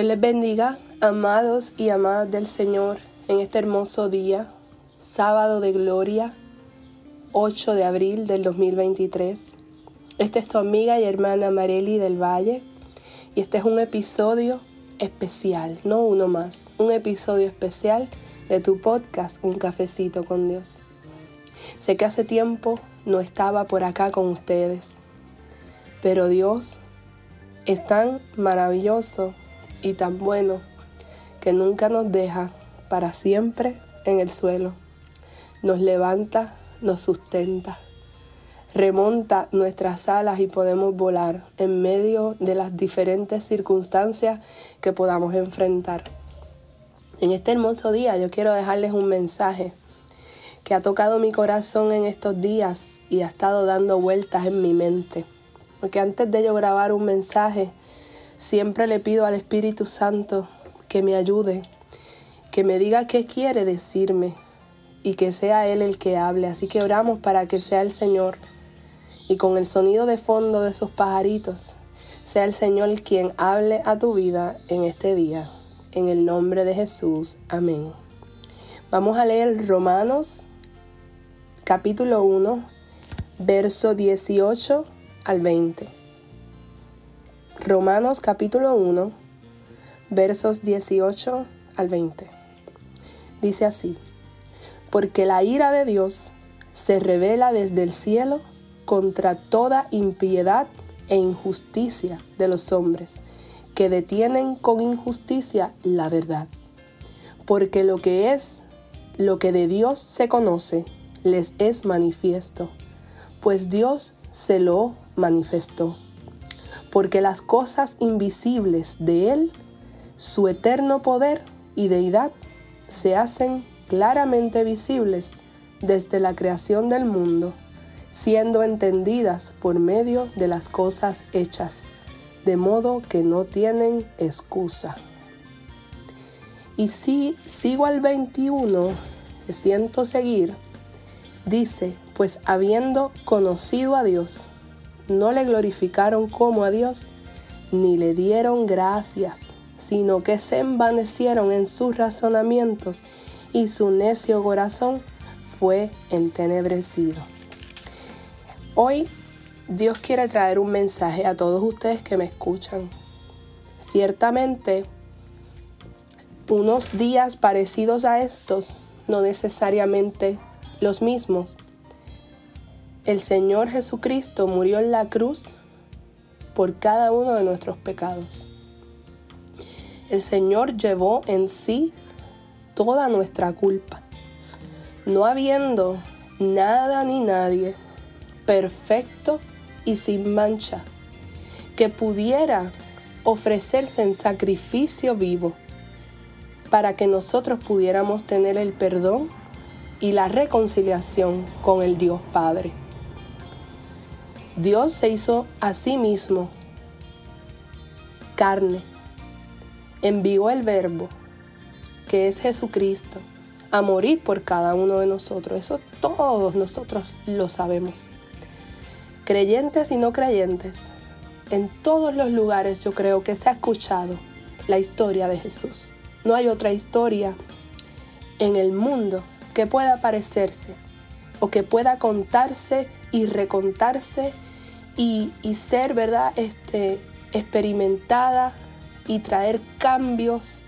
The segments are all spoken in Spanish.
Dios les bendiga, amados y amadas del Señor, en este hermoso día, sábado de gloria, 8 de abril del 2023. Esta es tu amiga y hermana Mareli del Valle y este es un episodio especial, no uno más, un episodio especial de tu podcast Un cafecito con Dios. Sé que hace tiempo no estaba por acá con ustedes, pero Dios es tan maravilloso y tan bueno que nunca nos deja para siempre en el suelo. Nos levanta, nos sustenta, remonta nuestras alas y podemos volar en medio de las diferentes circunstancias que podamos enfrentar. En este hermoso día yo quiero dejarles un mensaje que ha tocado mi corazón en estos días y ha estado dando vueltas en mi mente. Porque antes de yo grabar un mensaje, Siempre le pido al Espíritu Santo que me ayude, que me diga qué quiere decirme y que sea Él el que hable. Así que oramos para que sea el Señor y con el sonido de fondo de esos pajaritos, sea el Señor quien hable a tu vida en este día. En el nombre de Jesús. Amén. Vamos a leer Romanos capítulo 1, verso 18 al 20. Romanos capítulo 1, versos 18 al 20. Dice así, porque la ira de Dios se revela desde el cielo contra toda impiedad e injusticia de los hombres, que detienen con injusticia la verdad. Porque lo que es, lo que de Dios se conoce, les es manifiesto, pues Dios se lo manifestó porque las cosas invisibles de Él, su eterno poder y deidad, se hacen claramente visibles desde la creación del mundo, siendo entendidas por medio de las cosas hechas, de modo que no tienen excusa. Y si sigo al 21, que siento seguir, dice, pues habiendo conocido a Dios, no le glorificaron como a Dios, ni le dieron gracias, sino que se envanecieron en sus razonamientos y su necio corazón fue entenebrecido. Hoy Dios quiere traer un mensaje a todos ustedes que me escuchan. Ciertamente, unos días parecidos a estos, no necesariamente los mismos, el Señor Jesucristo murió en la cruz por cada uno de nuestros pecados. El Señor llevó en sí toda nuestra culpa, no habiendo nada ni nadie perfecto y sin mancha que pudiera ofrecerse en sacrificio vivo para que nosotros pudiéramos tener el perdón y la reconciliación con el Dios Padre. Dios se hizo a sí mismo carne, envió el verbo, que es Jesucristo, a morir por cada uno de nosotros. Eso todos nosotros lo sabemos. Creyentes y no creyentes, en todos los lugares yo creo que se ha escuchado la historia de Jesús. No hay otra historia en el mundo que pueda parecerse o que pueda contarse y recontarse y, ser, ¿verdad? Este, experimentada y traer cambios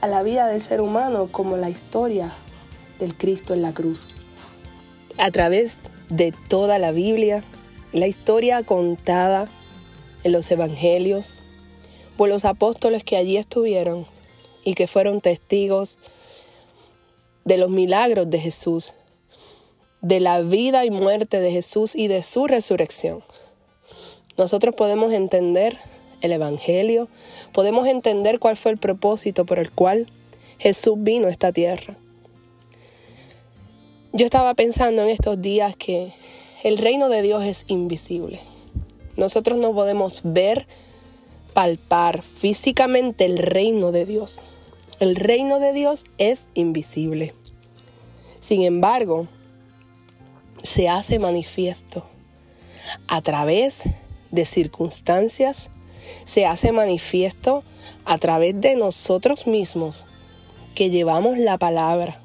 a la vida del ser humano como la historia del Cristo en la cruz. A través de toda la Biblia, la historia contada en los evangelios por los apóstoles que allí estuvieron y que fueron testigos de los milagros de Jesús, de la vida y muerte de Jesús y de su resurrección. Nosotros podemos entender el Evangelio, podemos entender cuál fue el propósito por el cual Jesús vino a esta tierra. Yo estaba pensando en estos días que el reino de Dios es invisible. Nosotros no podemos ver, palpar físicamente el reino de Dios. El reino de Dios es invisible. Sin embargo, se hace manifiesto a través de circunstancias, se hace manifiesto a través de nosotros mismos que llevamos la palabra,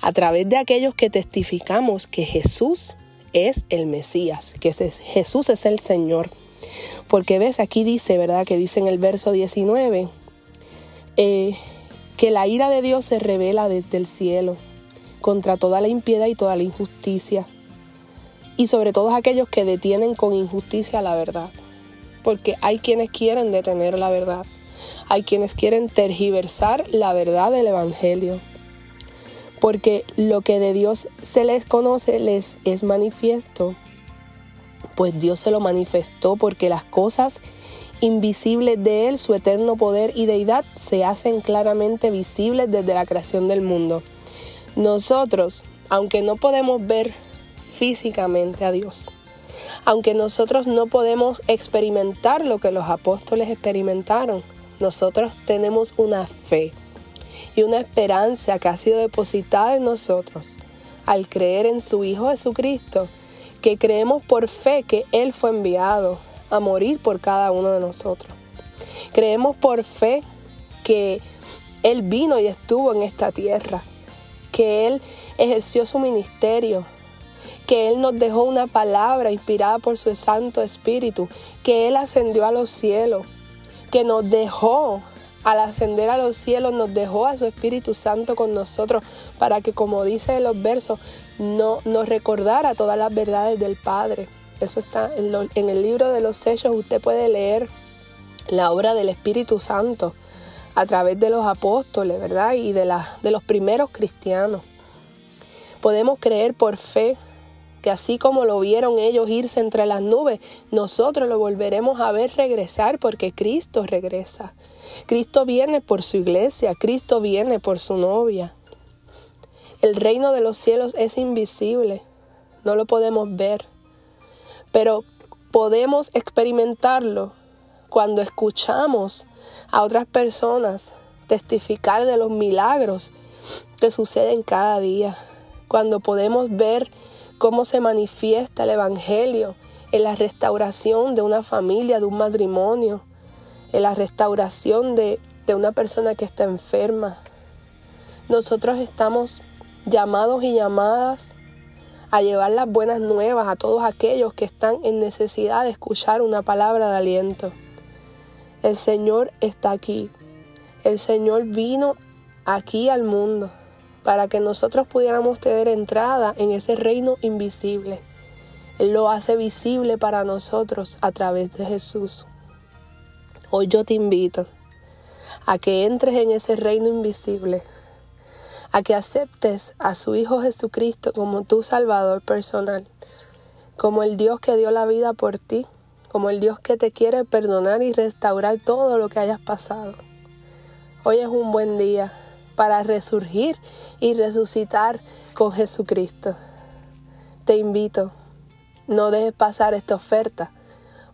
a través de aquellos que testificamos que Jesús es el Mesías, que Jesús es el Señor. Porque ves, aquí dice, ¿verdad? Que dice en el verso 19, eh, que la ira de Dios se revela desde el cielo contra toda la impiedad y toda la injusticia, y sobre todos aquellos que detienen con injusticia la verdad, porque hay quienes quieren detener la verdad, hay quienes quieren tergiversar la verdad del Evangelio, porque lo que de Dios se les conoce les es manifiesto, pues Dios se lo manifestó porque las cosas invisibles de Él, su eterno poder y deidad, se hacen claramente visibles desde la creación del mundo. Nosotros, aunque no podemos ver físicamente a Dios, aunque nosotros no podemos experimentar lo que los apóstoles experimentaron, nosotros tenemos una fe y una esperanza que ha sido depositada en nosotros al creer en su Hijo Jesucristo, que creemos por fe que Él fue enviado a morir por cada uno de nosotros. Creemos por fe que Él vino y estuvo en esta tierra, que Él ejerció su ministerio, que Él nos dejó una palabra inspirada por su Santo Espíritu, que Él ascendió a los cielos, que nos dejó al ascender a los cielos, nos dejó a su Espíritu Santo con nosotros para que, como dice en los versos, no, nos recordara todas las verdades del Padre. Eso está en, el libro de los Hechos, usted puede leer la obra del Espíritu Santo a través de los apóstoles, ¿verdad? Y de, de los primeros cristianos. Podemos creer por fe que así como lo vieron ellos irse entre las nubes, nosotros lo volveremos a ver regresar porque Cristo regresa. Cristo viene por su iglesia, Cristo viene por su novia. El reino de los cielos es invisible, no lo podemos ver, pero podemos experimentarlo cuando escuchamos a otras personas testificar de los milagros que suceden cada día, cuando podemos ver cómo se manifiesta el Evangelio en la restauración de una familia, de un matrimonio, en la restauración de, de una persona que está enferma. Nosotros estamos llamados y llamadas a llevar las buenas nuevas a todos aquellos que están en necesidad de escuchar una palabra de aliento. El Señor está aquí. El Señor vino aquí al mundo para que nosotros pudiéramos tener entrada en ese reino invisible. Él lo hace visible para nosotros a través de Jesús. Hoy yo te invito a que entres en ese reino invisible, a que aceptes a su Hijo Jesucristo como tu Salvador personal, como el Dios que dio la vida por ti, como el Dios que te quiere perdonar y restaurar todo lo que hayas pasado. Hoy es un buen día para resurgir y resucitar con Jesucristo. Te invito, no dejes pasar esta oferta,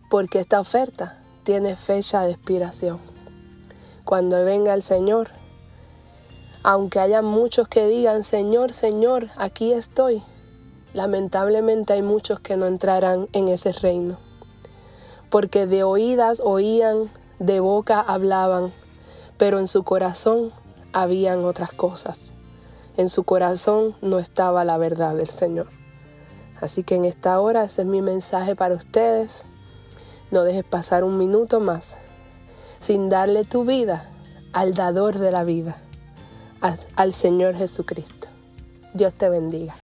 porque esta oferta tiene fecha de expiración. Cuando venga el Señor, aunque haya muchos que digan, Señor, Señor, aquí estoy, lamentablemente hay muchos que no entrarán en ese reino, porque de oídas oían, de boca hablaban, pero en su corazón habían otras cosas. En su corazón no estaba la verdad del Señor. Así que en esta hora ese es mi mensaje para ustedes. No dejes pasar un minuto más sin darle tu vida al dador de la vida, al Señor Jesucristo. Dios te bendiga.